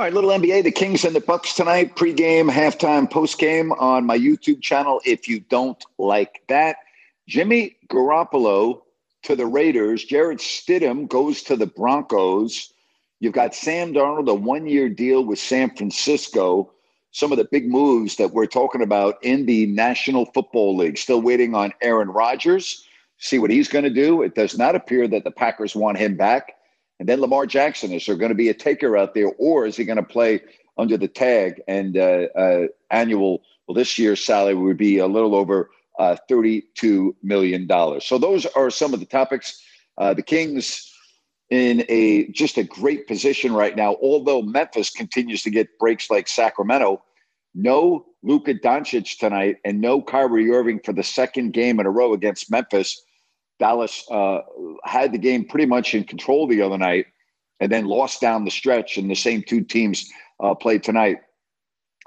All right, little NBA, the Kings and the Bucks tonight, pregame, halftime, postgame on my YouTube channel. If you don't like that, Jimmy Garoppolo to the Raiders, Jarrett Stidham goes to the Broncos. You've got Sam Darnold, a one-year deal with San Francisco. Some of the big moves that we're talking about in the National Football League. Still waiting on Aaron Rodgers. See what he's going to do. It does not appear that the Packers want him back. And then Lamar Jackson, is there going to be a taker out there, or is he going to play under the tag and uh, uh, annual? Well, this year's salary would be a little over uh, $32 million. So those are some of the topics. Uh, the Kings in a just a great position right now, although Memphis continues to get breaks like Sacramento. No Luka Doncic tonight and no Kyrie Irving for the second game in a row against Memphis. Dallas uh, had the game pretty much in control the other night and then lost down the stretch. And the same two teams uh, played tonight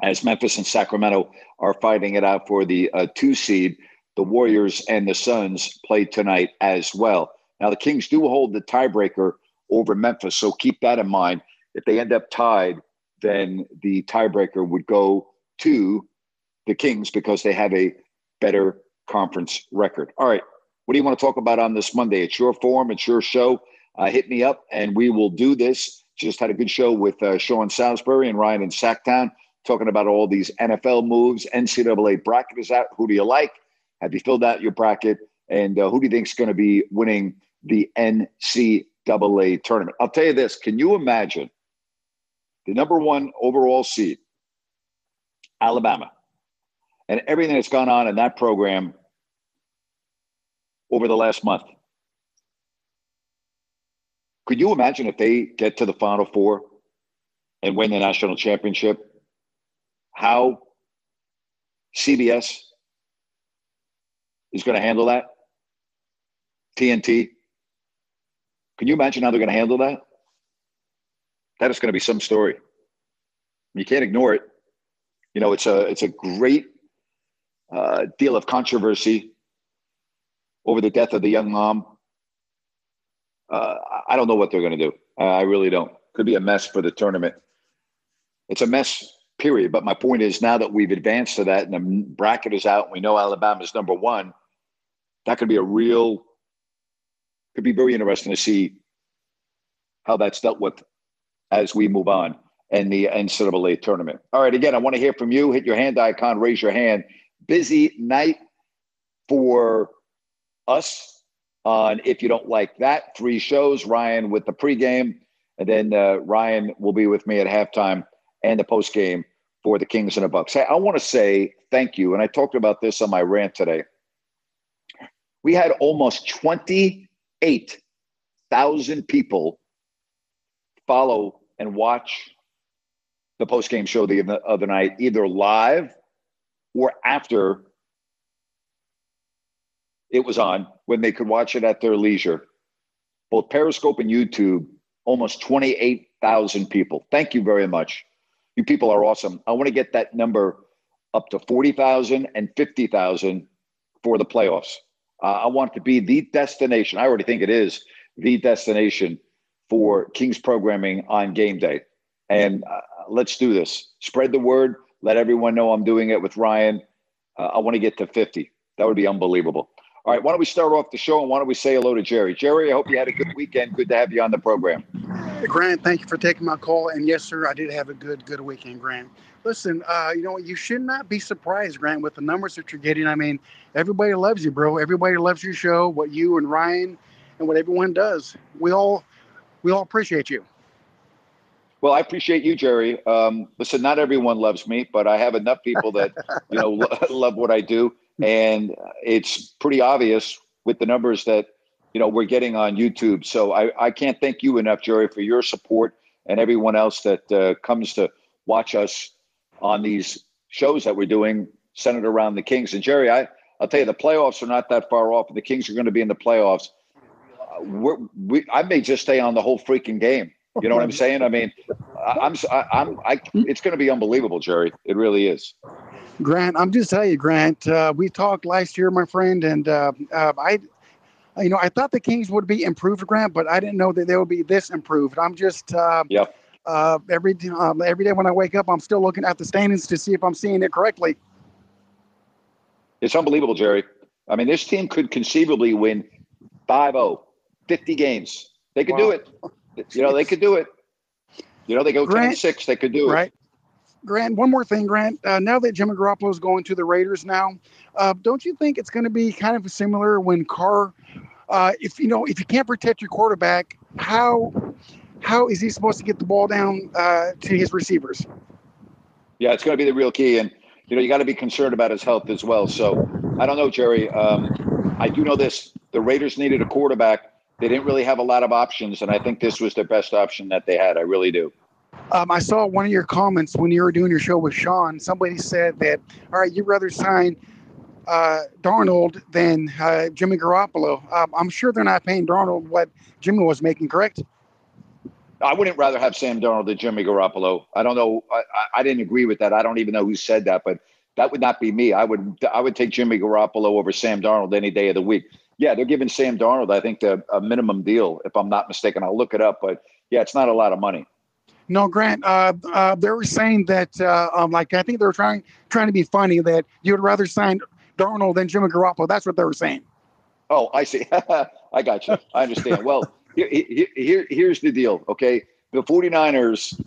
as Memphis and Sacramento are fighting it out for the uh, two seed. The Warriors and the Suns play tonight as well. Now, the Kings do hold the tiebreaker over Memphis. So keep that in mind. If they end up tied, then the tiebreaker would go to the Kings because they have a better conference record. All right. What do you want to talk about on this Monday? It's your forum, it's your show. Uh, hit me up and we will do this. Just had a good show with uh, Sean Salisbury and Ryan in Sacktown talking about all these NFL moves. NCAA bracket is out. Who do you like? Have you filled out your bracket? And uh, who do you think is going to be winning the NCAA tournament? I'll tell you this can you imagine the number one overall seed, Alabama, and everything that's gone on in that program over the last month. Could you imagine if they get to the Final Four and win the national championship? How CBS is going to handle that? TNT? Can you imagine how they're going to handle that? That is going to be some story. You can't ignore it. You know, it's a it's a great uh, deal of controversy over the death of the young mom. Uh, I don't know what they're going to do. I really don't. Could be a mess for the tournament. It's a mess, period. But my point is now that we've advanced to that and the bracket is out and we know Alabama's number one, that could be a real, could be very interesting to see how that's dealt with as we move on in the NCAA tournament. All right, again, I want to hear from you. Hit your hand icon, raise your hand. Busy night for us on If You Don't Like That. Three shows, Ryan with the pregame, and then uh, Ryan will be with me at halftime and the postgame for the Kings and the Bucks. Hey, I want to say thank you, and I talked about this on my rant today. We had almost 28,000 people follow and watch the postgame show the other night, either live or after it was on when they could watch it at their leisure. Both Periscope and YouTube, almost 28,000 people. Thank you very much. You people are awesome. I want to get that number up to 40,000 and 50,000 for the playoffs. Uh, I want to be the destination. I already think it is the destination for Kings programming on game day. And uh, let's do this. Spread the word. Let everyone know I'm doing it with Ryan. Uh, I want to get to 50. That would be unbelievable. All right, why don't we start off the show and why don't we say hello to Jerry? Jerry, I hope you had a good weekend. Good to have you on the program. Grant, thank you for taking my call. And yes, sir, I did have a good, good weekend, Grant. listen, uh, you know, you should not be surprised, Grant, with the numbers that you're getting. I mean, everybody loves you, bro. Everybody loves your show, what you and Ryan and what everyone does. We all, we all appreciate you. Well, I appreciate you, Jerry. Um, listen, not everyone loves me, but I have enough people that you know love what I do, and it's pretty obvious with the numbers that you know we're getting on YouTube. So I, I can't thank you enough, Jerry, for your support and everyone else that uh, comes to watch us on these shows that we're doing centered around the Kings. And Jerry, I I'll tell you, the playoffs are not that far off. The Kings are going to be in the playoffs. We're, we I may just stay on the whole freaking game. You know what I'm saying? I mean, I'm, I'm, I, it's going to be unbelievable, Jerry. It really is. Grant, I'm just telling you, Grant. Uh, we talked last year, my friend, and uh, uh, I, you know, I thought the Kings would be improved, Grant, but I didn't know that they would be this improved. I'm just, uh, yeah. Uh, every um, every day when I wake up, I'm still looking at the standings to see if I'm seeing it correctly. It's unbelievable, Jerry. I mean, this team could conceivably win 5-0, 50 games. They could wow. do it. You know, they could do it. You know, they go Grant, 10 6, they could do it. Right. Grant, one more thing, Grant. Uh, now that Jimmy Garoppolo is going to the Raiders now, uh, don't you think it's going to be kind of similar when Carr, uh, if you know, if you can't protect your quarterback, how how is he supposed to get the ball down uh, to his receivers? Yeah, it's going to be the real key, and you know you got to be concerned about his health as well. So I don't know, Jerry. Um, I do know this: the Raiders needed a quarterback they didn't really have a lot of options, and I think this was their best option that they had. I really do. Um, I saw one of your comments when you were doing your show with Sean. Somebody said that, all right, you'd rather sign uh, Darnold than uh, Jimmy Garoppolo. Um, I'm sure they're not paying Darnold what Jimmy was making, correct? I wouldn't rather have Sam Darnold than Jimmy Garoppolo. I don't know. I, I didn't agree with that. I don't even know who said that, but that would not be me. I would I would take Jimmy Garoppolo over Sam Darnold any day of the week. Yeah, they're giving Sam Darnold, I think, the, a minimum deal, if I'm not mistaken. I'll look it up, but yeah, it's not a lot of money. No, Grant. Uh, uh, they were saying that, uh, um, like, I think they were trying trying to be funny that you would rather sign Darnold than Jimmy Garoppolo. That's what they were saying. Oh, I see. I got you. I understand. well, here, here, here's the deal. Okay, the 49ers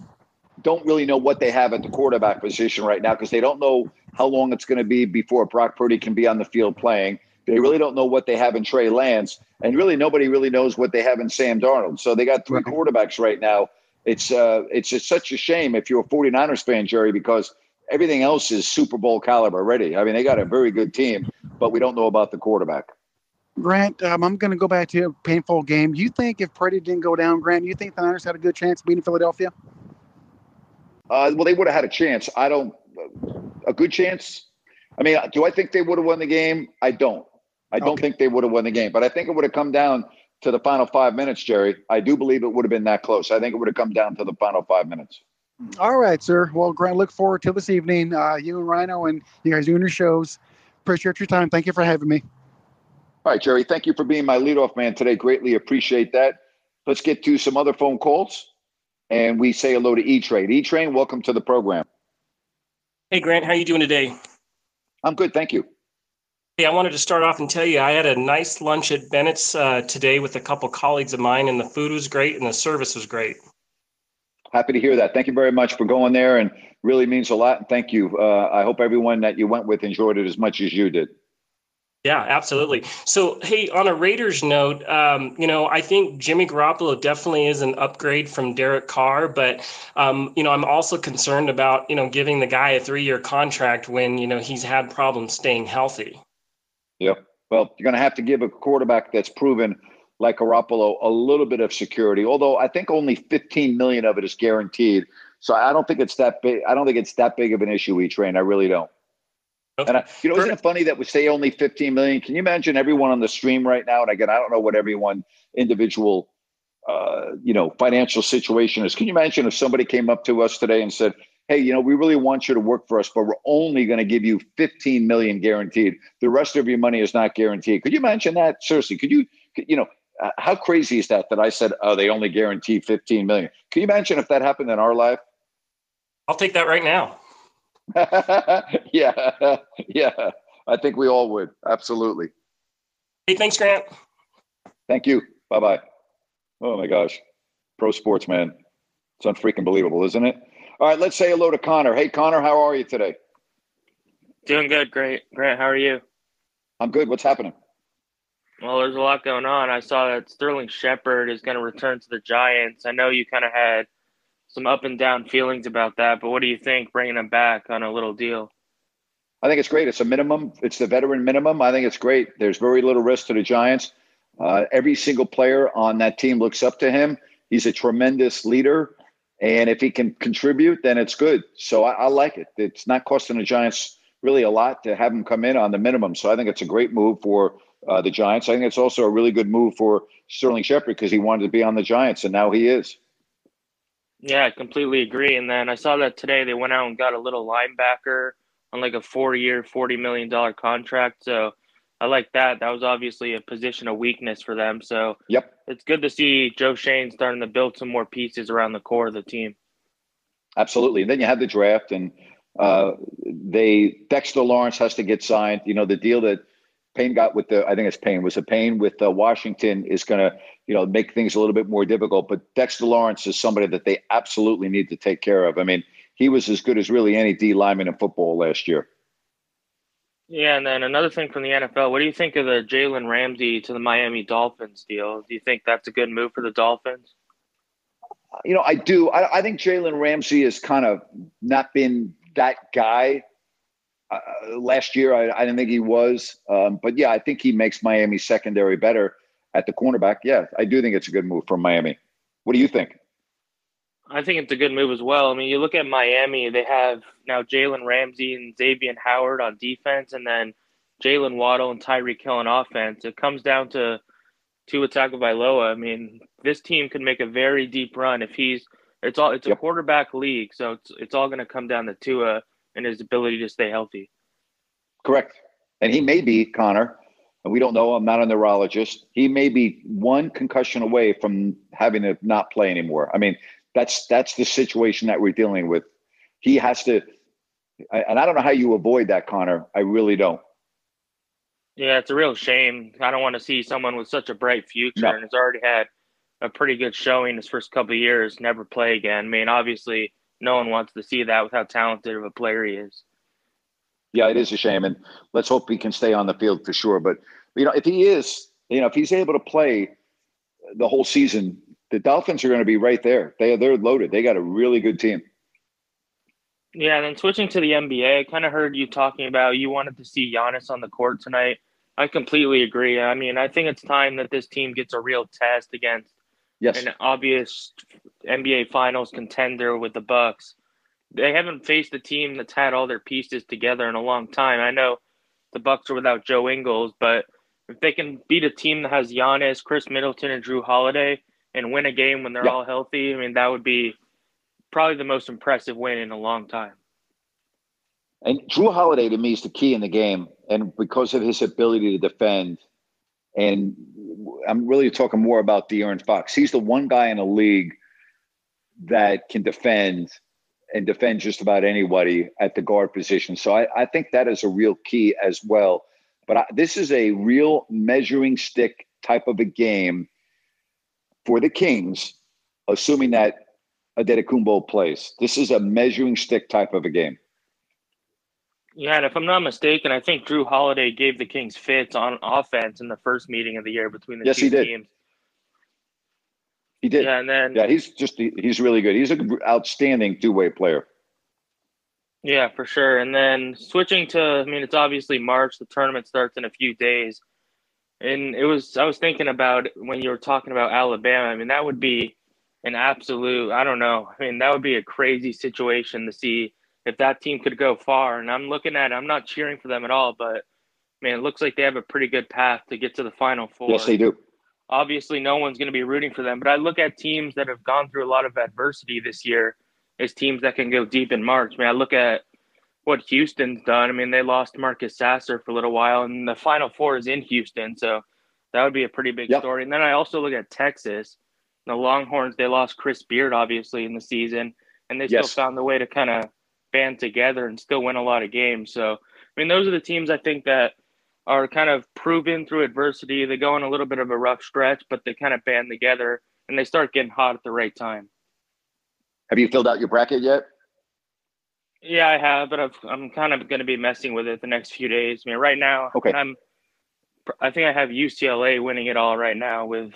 don't really know what they have at the quarterback position right now because they don't know how long it's going to be before Brock Purdy can be on the field playing. They really don't know what they have in Trey Lance, and really nobody really knows what they have in Sam Darnold. So they got three quarterbacks right now. It's uh, it's just such a shame if you're a 49ers fan, Jerry, because everything else is Super Bowl caliber already. I mean, they got a very good team, but we don't know about the quarterback. Grant, um, I'm going to go back to a painful game. You think if Purdy didn't go down, Grant, you think the Niners had a good chance beating Philadelphia? Uh, well, they would have had a chance. I don't. A good chance. I mean, do I think they would have won the game? I don't. I don't okay. think they would have won the game, but I think it would have come down to the final five minutes, Jerry. I do believe it would have been that close. I think it would have come down to the final five minutes. All right, sir. Well, Grant, look forward to this evening. Uh, you and Rhino and you guys doing your shows. Appreciate your time. Thank you for having me. All right, Jerry. Thank you for being my leadoff man today. Greatly appreciate that. Let's get to some other phone calls, and we say hello to E Trade. E Train, welcome to the program. Hey, Grant. How are you doing today? I'm good, thank you. Hey, I wanted to start off and tell you I had a nice lunch at Bennett's uh, today with a couple colleagues of mine, and the food was great and the service was great. Happy to hear that. Thank you very much for going there, and really means a lot. And thank you. Uh, I hope everyone that you went with enjoyed it as much as you did. Yeah, absolutely. So, hey, on a Raiders note, um, you know, I think Jimmy Garoppolo definitely is an upgrade from Derek Carr, but um, you know, I'm also concerned about you know giving the guy a three-year contract when you know he's had problems staying healthy. Yep. Well, you're going to have to give a quarterback that's proven like Garoppolo a little bit of security. Although I think only 15 million of it is guaranteed, so I don't think it's that big. I don't think it's that big of an issue. E train. I really don't. Okay. And I, you know, isn't it funny that we say only 15 million? Can you imagine everyone on the stream right now? And again, I don't know what everyone individual, uh, you know, financial situation is. Can you imagine if somebody came up to us today and said, hey, you know, we really want you to work for us, but we're only going to give you 15 million guaranteed. The rest of your money is not guaranteed. Could you mention that? Seriously, could you, you know, uh, how crazy is that that I said, oh, they only guarantee 15 million? Can you imagine if that happened in our life? I'll take that right now. yeah. Yeah. I think we all would. Absolutely. Hey, thanks, Grant. Thank you. Bye bye. Oh my gosh. Pro sports, man. It's unfreaking believable, isn't it? All right, let's say hello to Connor. Hey, Connor, how are you today? Doing good, great. Grant, how are you? I'm good. What's happening? Well, there's a lot going on. I saw that Sterling Shepard is going to return to the Giants. I know you kind of had some up and down feelings about that, but what do you think bringing him back on a little deal? I think it's great. It's a minimum. It's the veteran minimum. I think it's great. There's very little risk to the Giants. Uh, every single player on that team looks up to him. He's a tremendous leader, and if he can contribute, then it's good. So I, I like it. It's not costing the Giants really a lot to have him come in on the minimum. So I think it's a great move for uh, the Giants. I think it's also a really good move for Sterling Shepard because he wanted to be on the Giants, and now he is. Yeah, I completely agree. And then I saw that today they went out and got a little linebacker on like a four-year, forty million dollar contract. So I like that. That was obviously a position of weakness for them. So yep, it's good to see Joe Schoen starting to build some more pieces around the core of the team. Absolutely. And then you have the draft, and uh, they Dexter Lawrence has to get signed. You know, the deal that Payne got with the I think it's Payne was a Payne with uh, Washington is going to you know make things a little bit more difficult. But Dexter Lawrence is somebody that they absolutely need to take care of. I mean, he was as good as really any D lineman in football last year. Yeah, and then another thing from the NFL, what do you think of the Jalen Ramsey to the Miami Dolphins deal? Do you think that's a good move for the Dolphins? You know, I do. I, I think Jalen Ramsey has kind of not been that guy. Uh, last year, I, I, didn't think he was, um, but yeah, I think he makes Miami secondary better at the cornerback. Yeah, I do think it's a good move from Miami. What do you think? I think it's a good move as well. I mean, you look at Miami; they have now Jalen Ramsey and Xavier Howard on defense, and then Jalen Waddle and Tyreek Hill on offense. It comes down to Tua Tagovailoa. I mean, this team could make a very deep run if he's. It's all. It's a yep. quarterback league, so it's it's all going to come down to Tua and his ability to stay healthy. Correct, and he may be Connor. And we don't know. I'm not a neurologist. He may be one concussion away from having to not play anymore. I mean, that's that's the situation that we're dealing with. He has to, and I don't know how you avoid that, Connor. I really don't. Yeah, it's a real shame. I don't want to see someone with such a bright future no. and has already had a pretty good showing his first couple years never play again. I mean, obviously, no one wants to see that with how talented of a player he is. Yeah, it is a shame, and let's hope he can stay on the field for sure. But you know, if he is, you know, if he's able to play the whole season, the Dolphins are going to be right there. They they're loaded. They got a really good team. Yeah, and then switching to the NBA, I kind of heard you talking about you wanted to see Giannis on the court tonight. I completely agree. I mean, I think it's time that this team gets a real test against yes. an obvious NBA Finals contender with the Bucks. They haven't faced a team that's had all their pieces together in a long time. I know the Bucks are without Joe Ingles, but if they can beat a team that has Giannis, Khris Middleton, and Jrue Holiday, and win a game when they're yeah. all healthy, I mean, that would be probably the most impressive win in a long time. And Jrue Holiday to me is the key in the game, and because of his ability to defend, and I'm really talking more about De'Aaron Fox. He's the one guy in the league that can defend and defend just about anybody at the guard position. So I, I think that is a real key as well. But I, this is a real measuring stick type of a game for the Kings, assuming that Antetokounmpo plays. This is a measuring stick type of a game. Yeah, and if I'm not mistaken, I think Jrue Holiday gave the Kings fits on offense in the first meeting of the year between the yes, two he did. teams. He did. Yeah, and then yeah, he's just he's really good. He's an outstanding two way player. Yeah, for sure. And then switching to, I mean, it's obviously March. The tournament starts in a few days. And it was I was thinking about when you were talking about Alabama. I mean, that would be an absolute I don't know. I mean, that would be a crazy situation to see if that team could go far. And I'm looking at it, I'm not cheering for them at all, but man, it looks like they have a pretty good path to get to the final four. Yes, they do. Obviously, no one's going to be rooting for them, but I look at teams that have gone through a lot of adversity this year as teams that can go deep in March. I mean, I look at what Houston's done. I mean, they lost Marcus Sasser for a little while, and the Final Four is in Houston, so that would be a pretty big yep. story. And then I also look at Texas. The Longhorns, they lost Chris Beard obviously in the season, and they yes. still found the way to kind of band together and still win a lot of games. So, I mean, those are the teams I think that are kind of proven through adversity. They go on a little bit of a rough stretch, but they kind of band together and they start getting hot at the right time. Have you filled out your bracket yet? Yeah, I have, but I've, I'm kind of going to be messing with it the next few days. I mean, right now, okay. I'm. I think I have UCLA winning it all right now with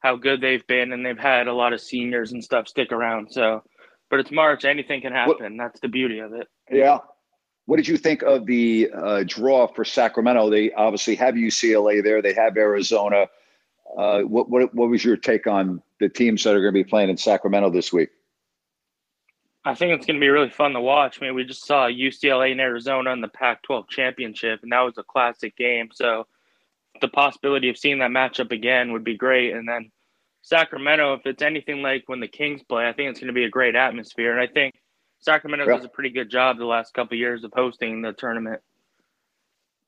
how good they've been, and they've had a lot of seniors and stuff stick around. So, but it's March; anything can happen. What, That's the beauty of it. Yeah. What did you think of the uh, draw for Sacramento? They obviously have UCLA there. They have Arizona. Uh, what, what what was your take on the teams that are going to be playing in Sacramento this week? I think it's going to be really fun to watch. I mean, we just saw UCLA and Arizona in the Pac-12 championship, and that was a classic game. So the possibility of seeing that matchup again would be great. And then Sacramento, if it's anything like when the Kings play, I think it's going to be a great atmosphere. And I think Sacramento yeah. does a pretty good job the last couple of years of hosting the tournament.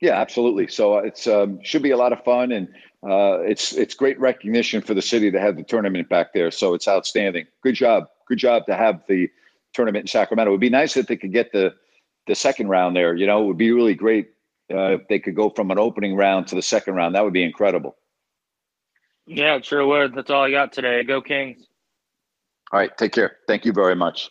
Yeah, absolutely. So uh, it's um, should be a lot of fun, and uh, it's it's great recognition for the city to have the tournament back there. So it's outstanding. Good job. Good job to have the tournament in Sacramento. It would be nice if they could get the the second round there. You know, it would be really great uh, if they could go from an opening round to the second round. That would be incredible. Yeah, it sure would. That's all I got today. Go Kings. All right, take care. Thank you very much.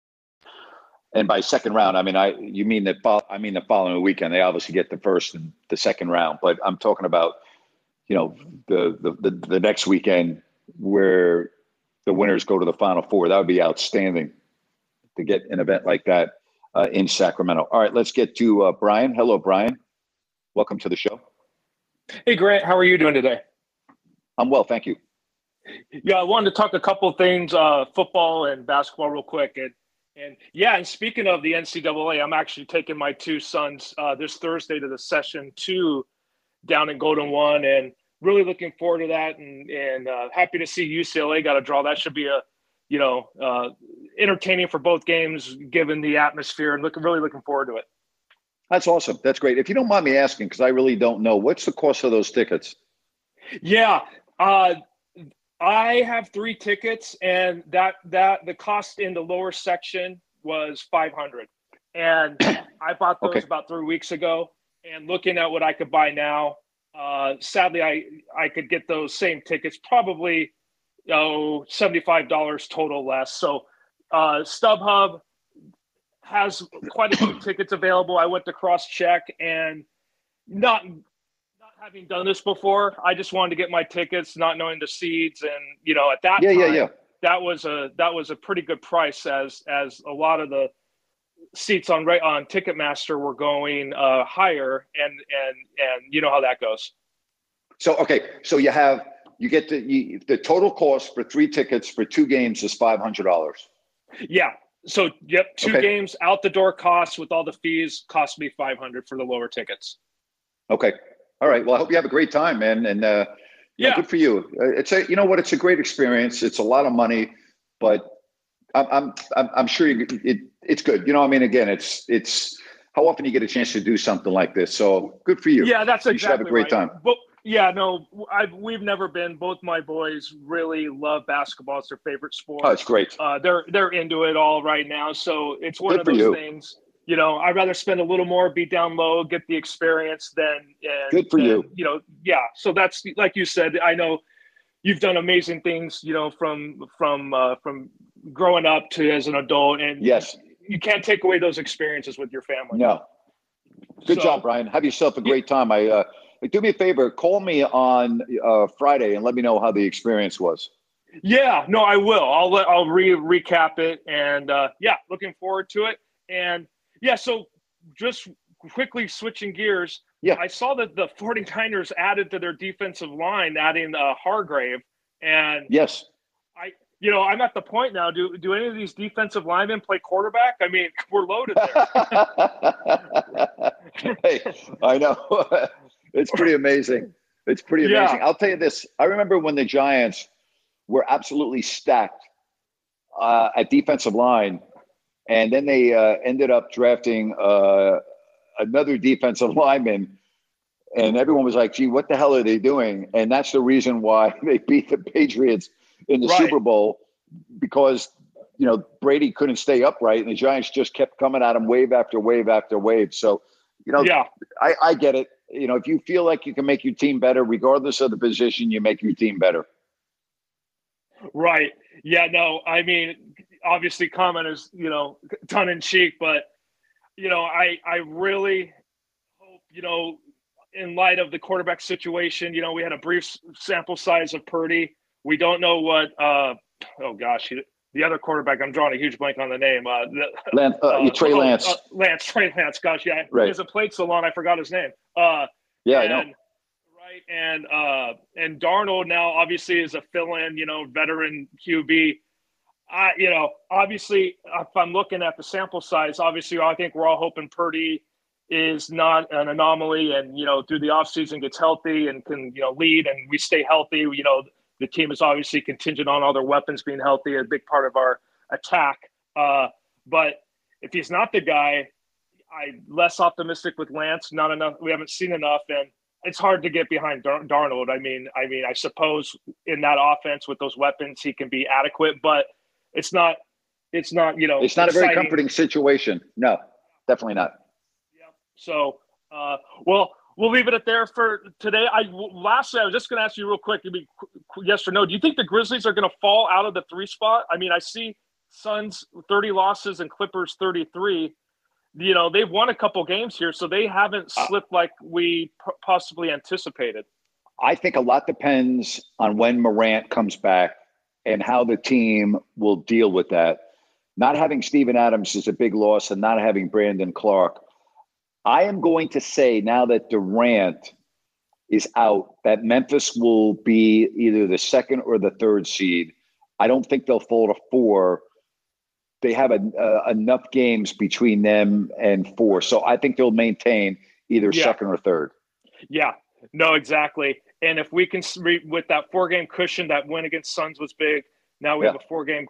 And by second round, I mean I you mean that I mean the following weekend. They obviously get the first and the second round, but I'm talking about you know the the the, the next weekend where the winners go to the final four. That would be outstanding to get an event like that uh, in Sacramento. All right, let's get to uh, Brian. Hello, Brian. Welcome to the show. Hey, Grant. How are you doing today? I'm well, thank you. Yeah, I wanted to talk a couple things, uh, football and basketball, real quick. And and yeah, and speaking of the NCAA, I'm actually taking my two sons uh, this Thursday to the session two down in Golden One, and really looking forward to that. And and uh, happy to see UCLA got a draw. That should be a you know uh, entertaining for both games, given the atmosphere, and looking really looking forward to it. That's awesome. That's great. If you don't mind me asking, because I really don't know, what's the cost of those tickets? Yeah, uh, I have three tickets, and that that the cost in the lower section was five hundred, and I bought those okay. about three weeks ago. And looking at what I could buy now, uh, sadly, I I could get those same tickets probably oh seventy five dollars total less. So uh, StubHub has quite a few tickets available. I went to cross check and not having done this before, I just wanted to get my tickets, not knowing the seeds, and you know, at that yeah, time, yeah, yeah. that was a that was a pretty good price as as a lot of the seats on right on Ticketmaster were going uh, higher, and and and you know how that goes. So okay, so you have you get the you, the total cost for three tickets for two games is five hundred dollars. Yeah. So yep, two okay. games out the door costs with all the fees cost me five hundred for the lower tickets. Okay. All right. Well, I hope you have a great time, man. And uh, yeah, good for you. Uh, it's a, you know what? It's a great experience. It's a lot of money, but I'm, I'm, I'm sure you, it, it's good. You know, I mean, again, it's, it's how often you get a chance to do something like this. So good for you. Yeah, that's exactly you should have a great right. time. But yeah, no, I've, we've never been. Both my boys really love basketball. It's their favorite sport. Oh, it's great. Uh, they're they're into it all right now. So it's one good of those you. things you know, I'd rather spend a little more, be down low, get the experience than. And, Good for and, you. You know, yeah. So that's like you said. I know you've done amazing things. You know, from from uh, from growing up to as an adult, and yes, you can't take away those experiences with your family. No. Good so, job, Brian. Have yourself a great time. I uh, do me a favor. Call me on uh, Friday and let me know how the experience was. Yeah, no, I will. I'll let I'll re recap it, and uh, yeah, looking forward to it. And yeah, so just quickly switching gears. Yeah. I saw that the 49ers added to their defensive line, adding uh, Hargrave. And yes, I, you know, I'm at the point now. Do do any of these defensive linemen play quarterback? I mean, we're loaded there. hey, I know. it's pretty amazing. It's pretty amazing. Yeah. I'll tell you this. I remember when the Giants were absolutely stacked uh, at defensive line, and then they uh, ended up drafting uh, another defensive lineman, and everyone was like, "Gee, what the hell are they doing?" And that's the reason why they beat the Patriots in the right. Super Bowl because you know Brady couldn't stay upright, and the Giants just kept coming at him wave after wave after wave. So, you know, yeah, I, I get it. You know, if you feel like you can make your team better, regardless of the position, you make your team better. Right. Yeah. No. I mean, obviously, comment is you know tongue in cheek, but you know, I I really hope you know, in light of the quarterback situation, you know, we had a brief sample size of Purdy. We don't know what. uh Oh gosh, he, the other quarterback. I'm drawing a huge blank on the name. Uh, the, Lance, uh, uh, Trey oh, Lance. Uh, Lance. Trey Lance. Gosh, yeah. Right. He hasn't played so long. I forgot his name. Uh, yeah, and, I know. Right, and uh, and Darnold now obviously is a fill-in. You know, veteran QB. I, you know, obviously, if I'm looking at the sample size, obviously, I think we're all hoping Purdy is not an anomaly and, you know, through the offseason gets healthy and can, you know, lead and we stay healthy. You know, the team is obviously contingent on all their weapons being healthy, a big part of our attack. Uh, but if he's not the guy, I'm less optimistic with Lance. Not enough. We haven't seen enough. And it's hard to get behind Dar- Darnold. I mean, I mean, I suppose in that offense with those weapons, he can be adequate, but – it's not it's not you know it's not exciting. a very comforting situation. No definitely not. Yeah so uh, well we'll leave it at there for today. I lastly i was just going to ask you real quick be yes or no do you think the grizzlies are going to fall out of the three spot? I mean i see suns 30 losses and clippers 33 you know they've won a couple games here so they haven't uh, slipped like we p- possibly anticipated. I think a lot depends on when morant comes back and how the team will deal with that. Not having Steven Adams is a big loss, and not having Brandon Clarke. I am going to say now that Durant is out, that Memphis will be either the second or the third seed. I don't think they'll fall to four. They have a, uh, enough games between them and four, so I think they'll maintain either yeah. second or third. Yeah, no, exactly. And if we can with that four game cushion, that win against Suns was big. Now we yeah. have a four game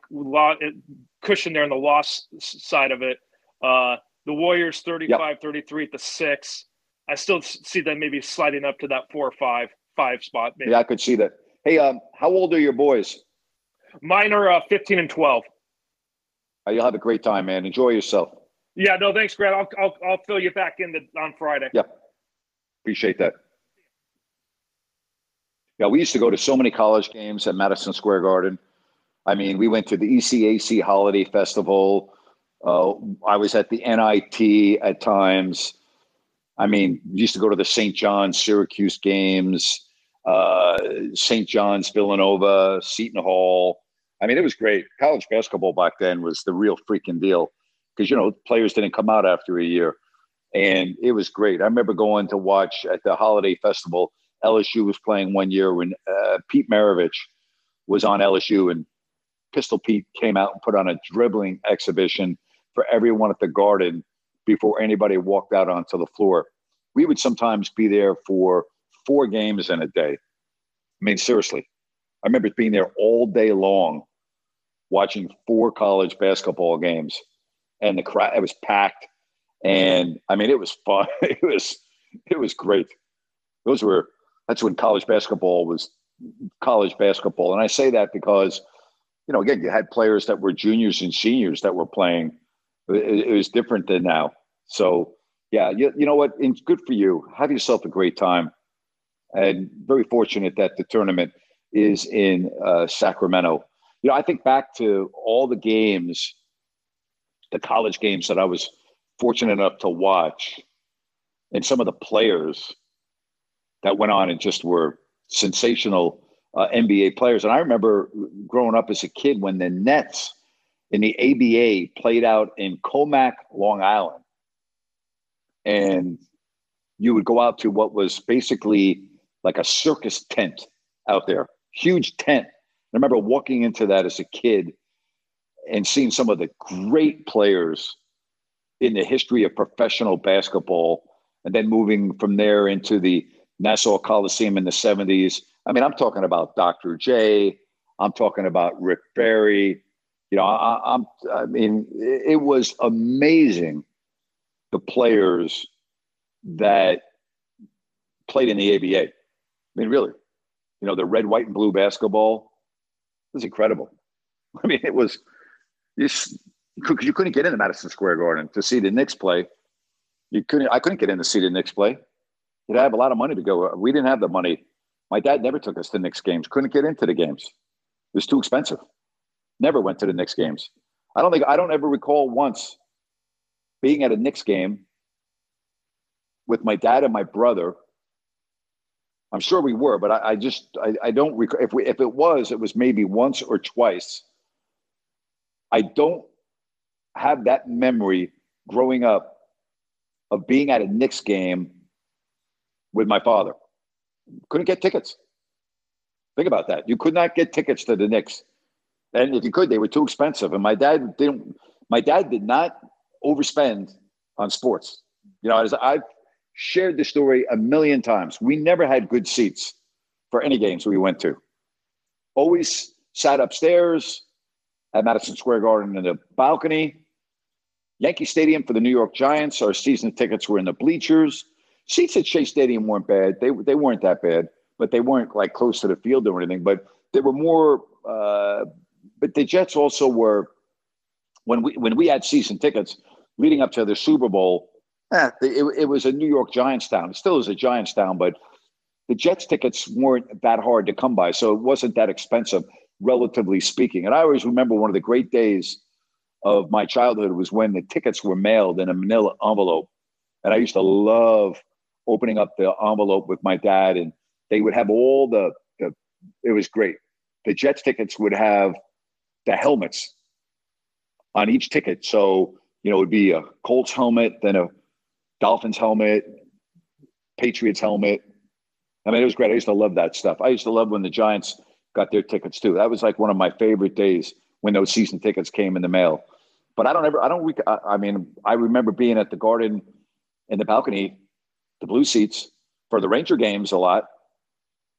cushion there on the loss side of it. Uh, the Warriors 35 yep. 33 at the six. I still see them maybe sliding up to that four or five five spot. Maybe. Yeah, I could see that. Hey, um, how old are your boys? Mine are uh, 15 and 12. Uh, you'll have a great time, man. Enjoy yourself. Yeah, no, thanks, Grant. I'll, I'll, I'll fill you back in the, on Friday. Yep. Appreciate that. Yeah, we used to go to so many college games at Madison Square Garden. I mean, we went to the ECAC Holiday Festival. Uh, I was at the NIT at times. I mean, used to go to the St. John's Syracuse games, uh, St. John's Villanova, Seton Hall. I mean, it was great. College basketball back then was the real freaking deal because, you know, players didn't come out after a year. And it was great. I remember going to watch at the Holiday Festival LSU was playing one year when uh, Pete Maravich was on LSU, and Pistol Pete came out and put on a dribbling exhibition for everyone at the Garden before anybody walked out onto the floor. We would sometimes be there for four games in a day. I mean, seriously, I remember being there all day long, watching four college basketball games, and the crowd it was packed, and I mean, it was fun. it was it was great. Those were that's when college basketball was college basketball. And I say that because, you know, again, you had players that were juniors and seniors that were playing. It, it was different than now. So, yeah, you, you know what? It's good for you. Have yourself a great time. And very fortunate that the tournament is in uh, Sacramento. You know, I think back to all the games, the college games that I was fortunate enough to watch, and some of the players that went on and just were sensational uh, NBA players. And I remember growing up as a kid when the Nets in the ABA played out in Commack, Long Island. and you would go out to what was basically like a circus tent out there, huge tent. I remember walking into that as a kid and seeing some of the great players in the history of professional basketball, and then moving from there into the Nassau Coliseum in the 70s. I mean, I'm talking about Dr. J. I'm talking about Rick Barry. You know, I, am I mean, it was amazing the players that played in the ABA. I mean, really, you know, the red, white, and blue basketball was incredible. I mean, it was because you couldn't get into Madison Square Garden to see the Knicks play. You couldn't. I couldn't get in to see the Knicks play. You'd have a lot of money to go. We didn't have the money. My dad never took us to Knicks games. Couldn't get into the games. It was too expensive. Never went to the Knicks games. I don't think I don't ever recall once being at a Knicks game with my dad and my brother. I'm sure we were, but I, I just I, I don't recall if we if it was, it was maybe once or twice. I don't have that memory growing up of being at a Knicks game with my father. Couldn't get tickets. Think about that. You could not get tickets to the Knicks. And if you could, they were too expensive. And my dad didn't my dad did not overspend on sports. You know, as I've shared the story a million times, we never had good seats for any games we went to. Always sat upstairs at Madison Square Garden in the balcony. Yankee Stadium for the New York Giants, our season tickets were in the bleachers. Seats at Shea Stadium weren't bad. They, they weren't that bad, but they weren't like close to the field or anything. But they were more, uh, but the Jets also were, when we, when we had season tickets, leading up to the Super Bowl, eh, it, it was a New York Giants town. It still is a Giants town, but the Jets tickets weren't that hard to come by, so it wasn't that expensive, relatively speaking. And I always remember one of the great days of my childhood was when the tickets were mailed in a manila envelope. And I used to love opening up the envelope with my dad, and they would have all the, the it was great. The Jets tickets would have the helmets on each ticket. So you know, it would be a Colts helmet, then a Dolphins helmet, Patriots helmet. I mean, it was great. I used to love that stuff. I used to love when the Giants got their tickets too. That was like one of my favorite days when those season tickets came in the mail. But I don't ever, I don't, I mean, I remember being at the garden in the balcony, the blue seats for the Ranger games a lot.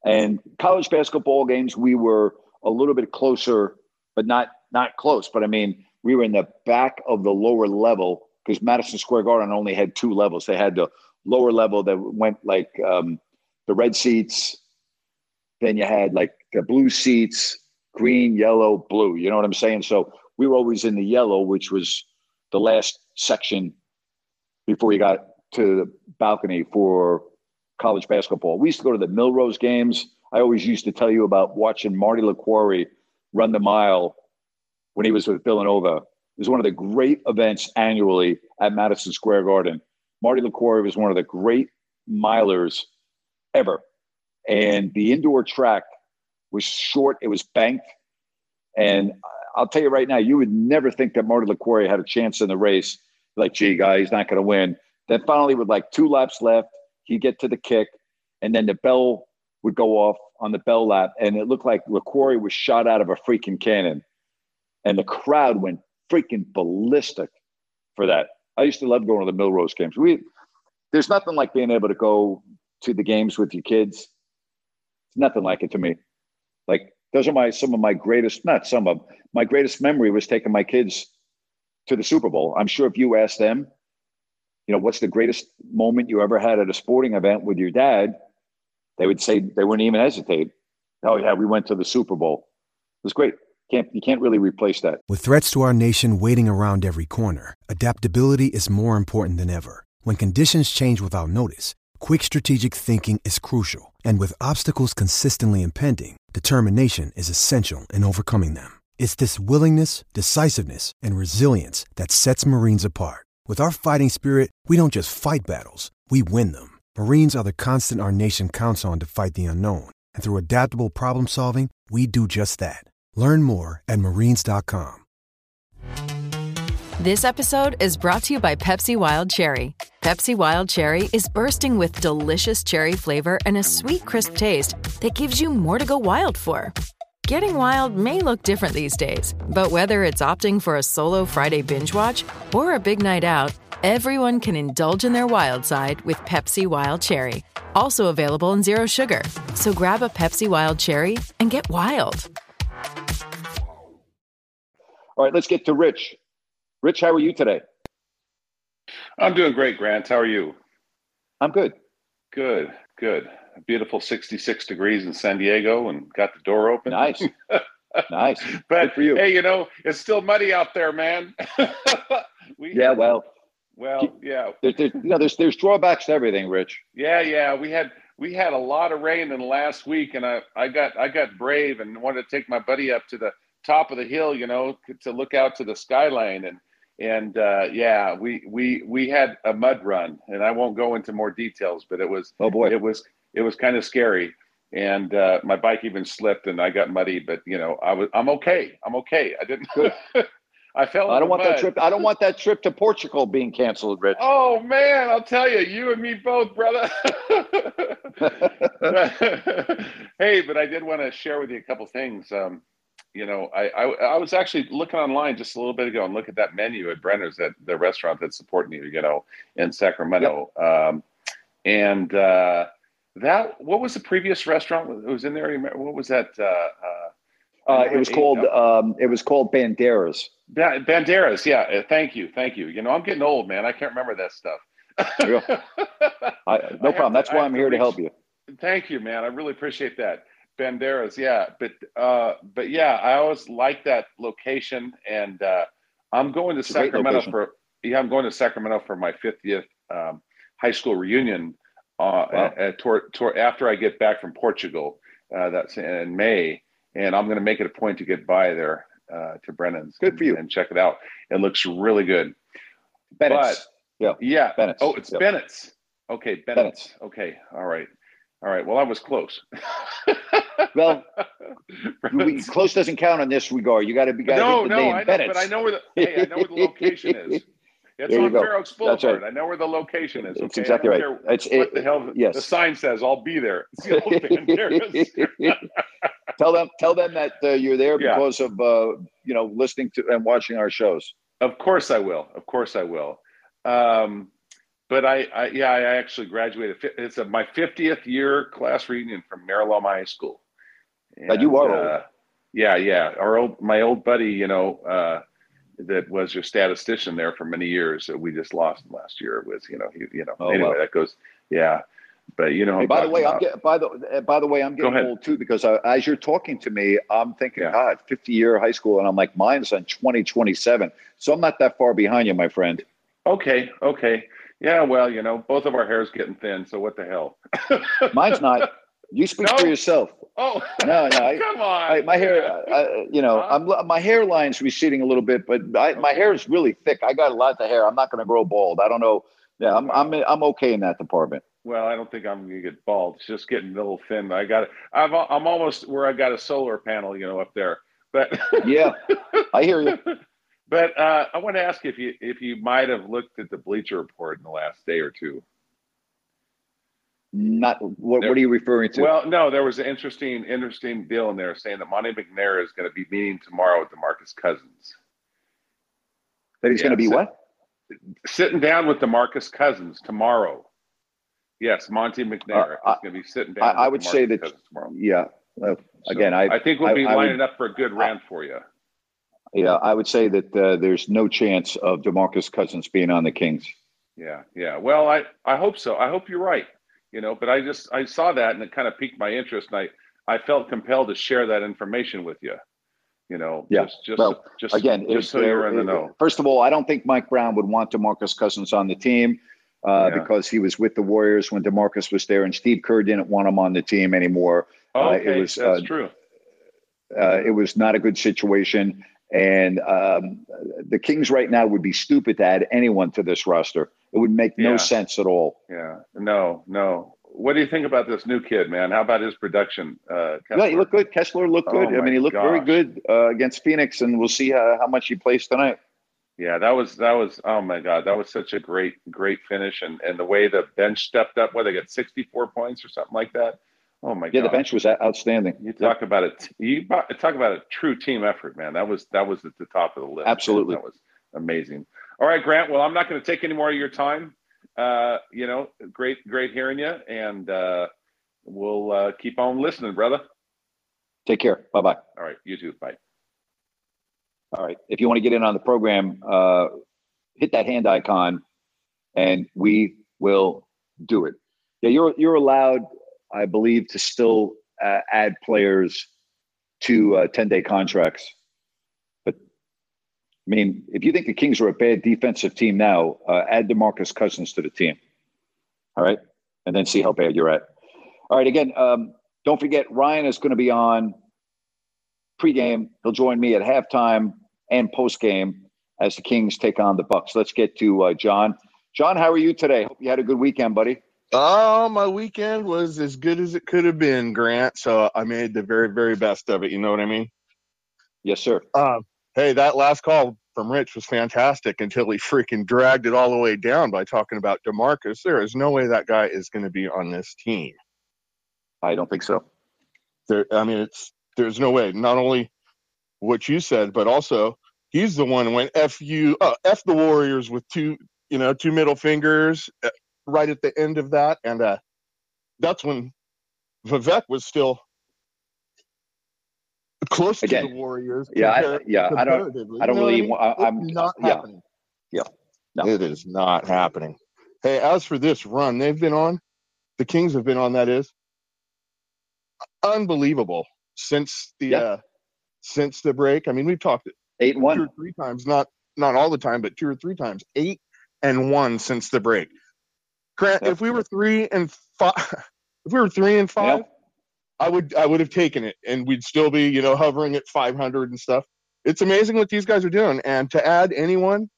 And college basketball games, we were a little bit closer, but not not close. But I mean, we were in the back of the lower level because Madison Square Garden only had two levels. They had the lower level that went like um, the red seats, then you had like the blue seats, green, yellow, blue. You know what I'm saying? So we were always in the yellow, which was the last section before you got to the balcony for college basketball. We used to go to the Millrose games. I always used to tell you about watching Marty Liquori run the mile when he was with Villanova. It was one of the great events annually at Madison Square Garden. Marty Liquori was one of the great milers ever. And the indoor track was short, it was banked. And I'll tell you right now, you would never think that Marty Liquori had a chance in the race. Like, gee, guy, he's not going to win. Then finally, with like two laps left, he'd get to the kick, and then the bell would go off on the bell lap, and it looked like Liquori was shot out of a freaking cannon. And the crowd went freaking ballistic for that. I used to love going to the Millrose games. We there's nothing like being able to go to the games with your kids. It's nothing like it to me. Like those are my some of my greatest, not some of my greatest memory was taking my kids to the Super Bowl. I'm sure if you ask them, you know, what's the greatest moment you ever had at a sporting event with your dad, they would say they wouldn't even hesitate. Oh yeah, we went to the Super Bowl. It was great. Can't you can't really replace that. With threats to our nation waiting around every corner, adaptability is more important than ever. When conditions change without notice, quick strategic thinking is crucial. And with obstacles consistently impending, determination is essential in overcoming them. It's this willingness, decisiveness, and resilience that sets Marines apart. With our fighting spirit, we don't just fight battles, we win them. Marines are the constant our nation counts on to fight the unknown. And through adaptable problem solving, we do just that. Learn more at marines.com. This episode is brought to you by Pepsi Wild Cherry. Pepsi Wild Cherry is bursting with delicious cherry flavor and a sweet, crisp taste that gives you more to go wild for. Getting wild may look different these days, but whether it's opting for a solo Friday binge watch or a big night out, everyone can indulge in their wild side with Pepsi Wild Cherry. Also available in Zero Sugar. So grab a Pepsi Wild Cherry and get wild. All right, let's get to Rich. Rich, how are you today? I'm doing great, Grant. How are you? I'm good. Good, good. A beautiful 66 degrees in San Diego and got the door open. Nice. nice. But good for you. hey, you know, it's still muddy out there, man. we, yeah, well. Well, yeah. There, there, you know, there's there's drawbacks to everything, Rich. Yeah, yeah. We had we had a lot of rain in the last week, and I I got I got brave and wanted to take my buddy up to the top of the hill, you know, to look out to the skyline and and uh, yeah, we we we had a mud run, and I won't go into more details, but it was oh boy, it was it was kind of scary, and uh, my bike even slipped, and I got muddy, but you know, I was I'm okay, I'm okay. I didn't. I fell. I don't want mud. that trip. I don't want that trip to Portugal being canceled, Rich. Oh man, I'll tell you, you and me both, brother. hey, but I did want to share with you a couple things. Um, you know, I, I, I was actually looking online just a little bit ago and look at that menu at Brenner's, that the restaurant that's supporting you, you know, in Sacramento. Yep. Um, and uh, that what was the previous restaurant that was in there? What was that? Uh, uh, uh it was called um, it was called Banderas. Ba- Banderas, yeah. Uh, thank you, thank you. You know, I'm getting old, man. I can't remember that stuff. I, no problem. That's why I'm here to, to help you. Thank you, man. I really appreciate that. Banderas, yeah, but uh, but yeah, I always like that location, and uh, I'm going to it's Sacramento for yeah, I'm going to Sacramento for my 50th um, high school reunion uh, wow. at, toward, toward, after I get back from Portugal. Uh, that's in May, and I'm going to make it a point to get by there uh, to Brennan's. Good for you, and check it out. It looks really good. Bennett's. But, yeah, yeah. Bennett's. Oh, it's yep. Bennett's. Okay, Bennett's. Bennett's. Okay, all right. All right. Well, I was close. well, we, close doesn't count in this regard. You got to be. No, no, I know, but I know where the. hey, I know where the location is. It's on Fair Oaks Boulevard. Right. I know where the location is. Okay? It's exactly right. It's what it, the hell yes. the sign says. I'll be there. tell them, tell them that uh, you're there because yeah. of uh, you know listening to and watching our shows. Of course, I will. Of course, I will. Um, but I, I, yeah, I actually graduated. It's a, my 50th year class reunion from Loma High School. And, you are uh, old. Yeah, yeah. Our old, my old buddy, you know, uh, that was your statistician there for many years that we just lost last year was, you know, he, you know, oh, anyway, that goes, yeah. But you know, hey, by the way, about. I'm get, by the uh, by the way, I'm getting old too because I, as you're talking to me, I'm thinking, yeah. God, 50 year high school, and I'm like, mine's on 2027, so I'm not that far behind you, my friend. Okay, okay, yeah. Well, you know, both of our hair's getting thin, so what the hell? mine's not. You speak no? for yourself. Oh no, no! I, come on. I, my hair, I, you know, I'm my hairline's receding a little bit, but I, my hair is really thick. I got a lot of hair. I'm not going to grow bald. I don't know. Yeah, I'm I'm I'm okay in that department. Well, I don't think I'm going to get bald. It's just getting a little thin. I got it. I'm I'm almost where I got a solar panel, you know, up there. But yeah, I hear you. But uh, I want to ask if you if you might have looked at the Bleacher Report in the last day or two. Not what? There, what are you referring to? Well, no, there was an interesting, interesting deal in there saying that Monte McNair is going to be meeting tomorrow with DeMarcus Cousins. That he's yeah, going to be sit, what? Sitting down with DeMarcus Cousins tomorrow. Yes, Monte McNair uh, is going to be sitting down. I, I would say that tomorrow. Yeah. Well, so again, I I think we'll be I, lining I would, up for a good rant for you. Yeah, I would say that uh, there's no chance of DeMarcus Cousins being on the Kings. Yeah, yeah. Well, I I hope so. I hope you're right you know but i just i saw that and it kind of piqued my interest and i i felt compelled to share that information with you you know yeah just just, well, just again just so you're in the know first of all i don't think mike brown would want demarcus cousins on the team uh, yeah. because he was with the warriors when demarcus was there and steve kerr didn't want him on the team anymore oh, okay. Uh, it was that's uh, true uh, it was not a good situation and um, the Kings right now would be stupid to add anyone to this roster. It would make no sense at all. Yeah, no, no. What do you think about this new kid, man? How about his production? Uh, yeah, he looked good. Kessler looked good. Oh I mean, he looked gosh. very good uh, against Phoenix, and we'll see how, how much he plays tonight. Yeah, that was that was oh my god, that was such a great great finish, and and the way the bench stepped up, where they got sixty four points or something like that. Oh my yeah, god, the bench was outstanding. You talk yep. about it. You talk about a true team effort, man. That was that was at the top of the list. Absolutely, man. that was amazing. All right, Grant. Well, I'm not going to take any more of your time. Uh, you know, great great hearing you, and uh, we'll uh, keep on listening, brother. Take care. Bye bye. All right, you too. Bye. All right. If you want to get in on the program, uh, hit that hand icon, and we will do it. Yeah, you're you're allowed, I believe, to still uh, add players to ten day contracts. But I mean, if you think the Kings are a bad defensive team now, uh, add Demarcus Cousins to the team. All right, and then see how bad you're at. All right. Again, um, don't forget Ryan is going to be on pregame. He'll join me at halftime and postgame as the Kings take on the Bucks. Let's get to uh, John. John, how are you today? Hope you had a good weekend, buddy. Oh, my weekend was as good as it could have been, Grant. So I made the very, very best of it. You know what I mean? Yes, sir. Um, hey, that last call from Rich was fantastic until he freaking dragged it all the way down by talking about Demarcus. There is no way that guy is going to be on this team. I don't think so. There, I mean, it's there's no way. Not only what you said, but also he's the one who went f you uh, f the Warriors with two you know two middle fingers uh, right at the end of that, and uh, that's when Vivek was still close Again, to the Warriors. Yeah, I, yeah, I don't, I don't really. I am not yeah, happening. Yeah, no. it is not happening. Hey, as for this run they've been on, the Kings have been on. That is unbelievable since the uh, since the break. I mean, we've talked eight and one or three times, not not all the time, but two or three times. Eight and one since the break. Grant, if we were three and five, if we were three and five, yep. I would I would have taken it, and we'd still be you know hovering at 500 and stuff. It's amazing what these guys are doing, and to add anyone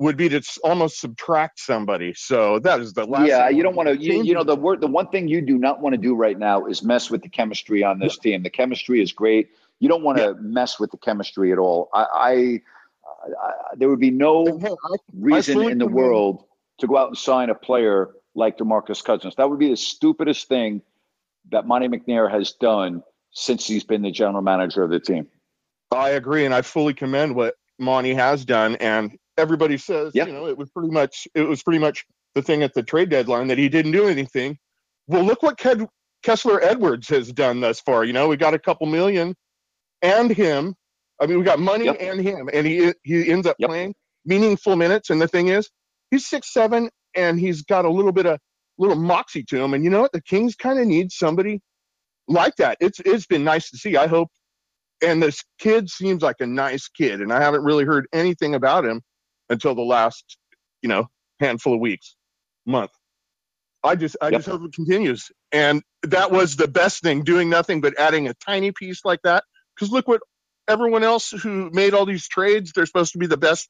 would be to almost subtract somebody. So that is the last. Yeah, you don't want to. You, you, know the word. The one thing you do not want to do right now is mess with the chemistry on this yeah. team. The chemistry is great. You don't want to yeah. mess with the chemistry at all. I, I, I there would be no hey, reason in the world to go out and sign a player like Demarcus Cousins. That would be the stupidest thing that Monte McNair has done since he's been the general manager of the team. I agree, and I fully commend what Monte has done. And everybody says, you know, it was pretty much it was pretty much the thing at the trade deadline that he didn't do anything. Well, look what Ked, Kessler Edwards has done thus far. You know, we got a couple million and him. I mean, we got money yep. and him, and he he ends up yep. playing meaningful minutes. And the thing is, he's six seven, and he's got a little bit of little moxie to him. And you know what? The Kings kind of need somebody like that. It's it's been nice to see. I hope. And this kid seems like a nice kid, and I haven't really heard anything about him until the last, you know, handful of weeks, month. I just I yep. just hope it continues. And that was the best thing, doing nothing but adding a tiny piece like that. Because look what everyone else who made all these trades, they're supposed to be the best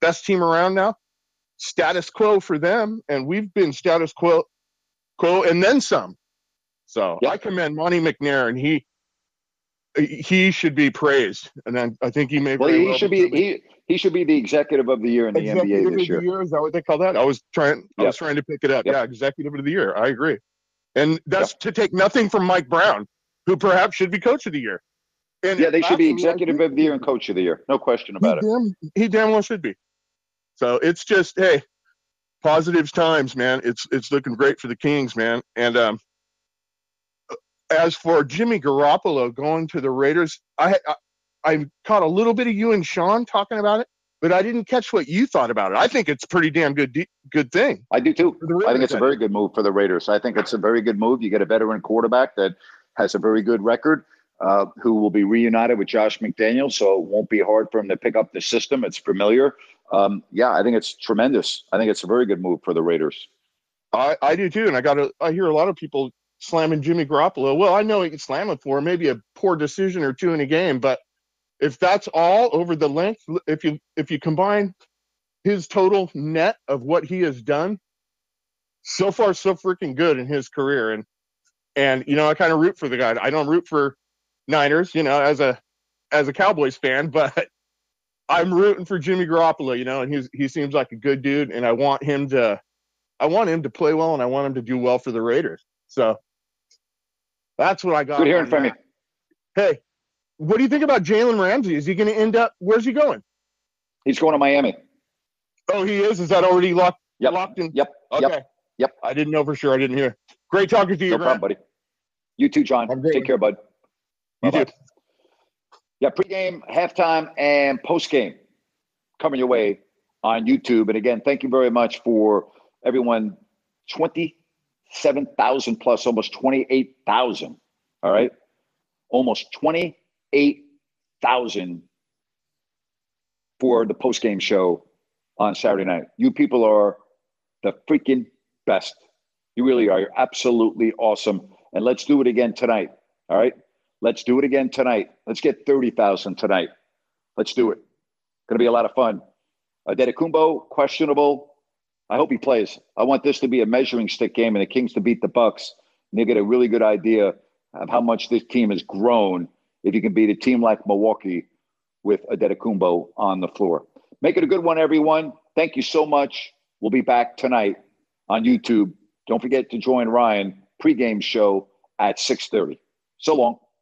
best team around now. Status quo for them, and we've been status quo quo and then some. So. I commend Monte McNair, and he he should be praised, and then I think he may. Well, he well should be he he should be the executive of the year in the executive NBA this year. year. Is that what they call that? I was trying. I was trying to pick it up. Yep. Yeah, executive of the year. I agree, and that's yep. to take nothing from Mike Brown, who perhaps should be coach of the year. And yeah, they should be executive of the year and coach of the year. No question about he it. Damn, he damn well should be. So it's just hey, positives times, man. It's it's looking great for the Kings, man. And um, as for Jimmy Garoppolo going to the Raiders, I, I I caught a little bit of you and Sean talking about it, but I didn't catch what you thought about it. I think it's pretty damn good good thing. I do too. I think it's a very good move for the Raiders. I think it's a very good move. You get a veteran quarterback that has a very good record, uh, who will be reunited with Josh McDaniels, so it won't be hard for him to pick up the system. It's familiar. Um, yeah, I think it's tremendous. I think it's a very good move for the Raiders. I, I do too, and I got I hear a lot of people slamming Jimmy Garoppolo. Well, I know he can slam it for maybe a poor decision or two in a game, but if that's all over the length, if you if you combine his total net of what he has done, so far so freaking good in his career, and and you know I kind of root for the guy. I don't root for Niners, you know, as a as a Cowboys fan, but I'm rooting for Jimmy Garoppolo, you know, and he's he seems like a good dude, and I want him to, I want him to play well, and I want him to do well for the Raiders. So that's what I got. Good hearing from you. Hey, what do you think about Jalen Ramsey? Is he going to end up? Where's he going? He's going to Miami. Oh, he is. Is that already locked? Yep. Locked in. Yep. Okay. Yep. Yep. I didn't know for sure. I didn't hear. Great talking to you, no problem, buddy. You too, John. Take care, bud. You Bye-bye. too. Yeah, pregame, halftime, and postgame coming your way on YouTube. And again, thank you very much for everyone. Twenty-seven thousand plus, almost twenty-eight thousand. All right, almost twenty-eight thousand for the postgame show on Saturday night. You people are the freaking best. You really are. You're absolutely awesome. And let's do it again tonight. All right. Let's do it again tonight. Let's get 30,000 tonight. Let's do it. Going to be a lot of fun. Uh, Kumbo, questionable. I hope he plays. I want this to be a measuring stick game and the Kings to beat the Bucks. And they get a really good idea of how much this team has grown if you can beat a team like Milwaukee with Kumbo on the floor. Make it a good one, everyone. Thank you so much. We'll be back tonight on YouTube. Don't forget to join Ryan pregame show at 6:30. So long.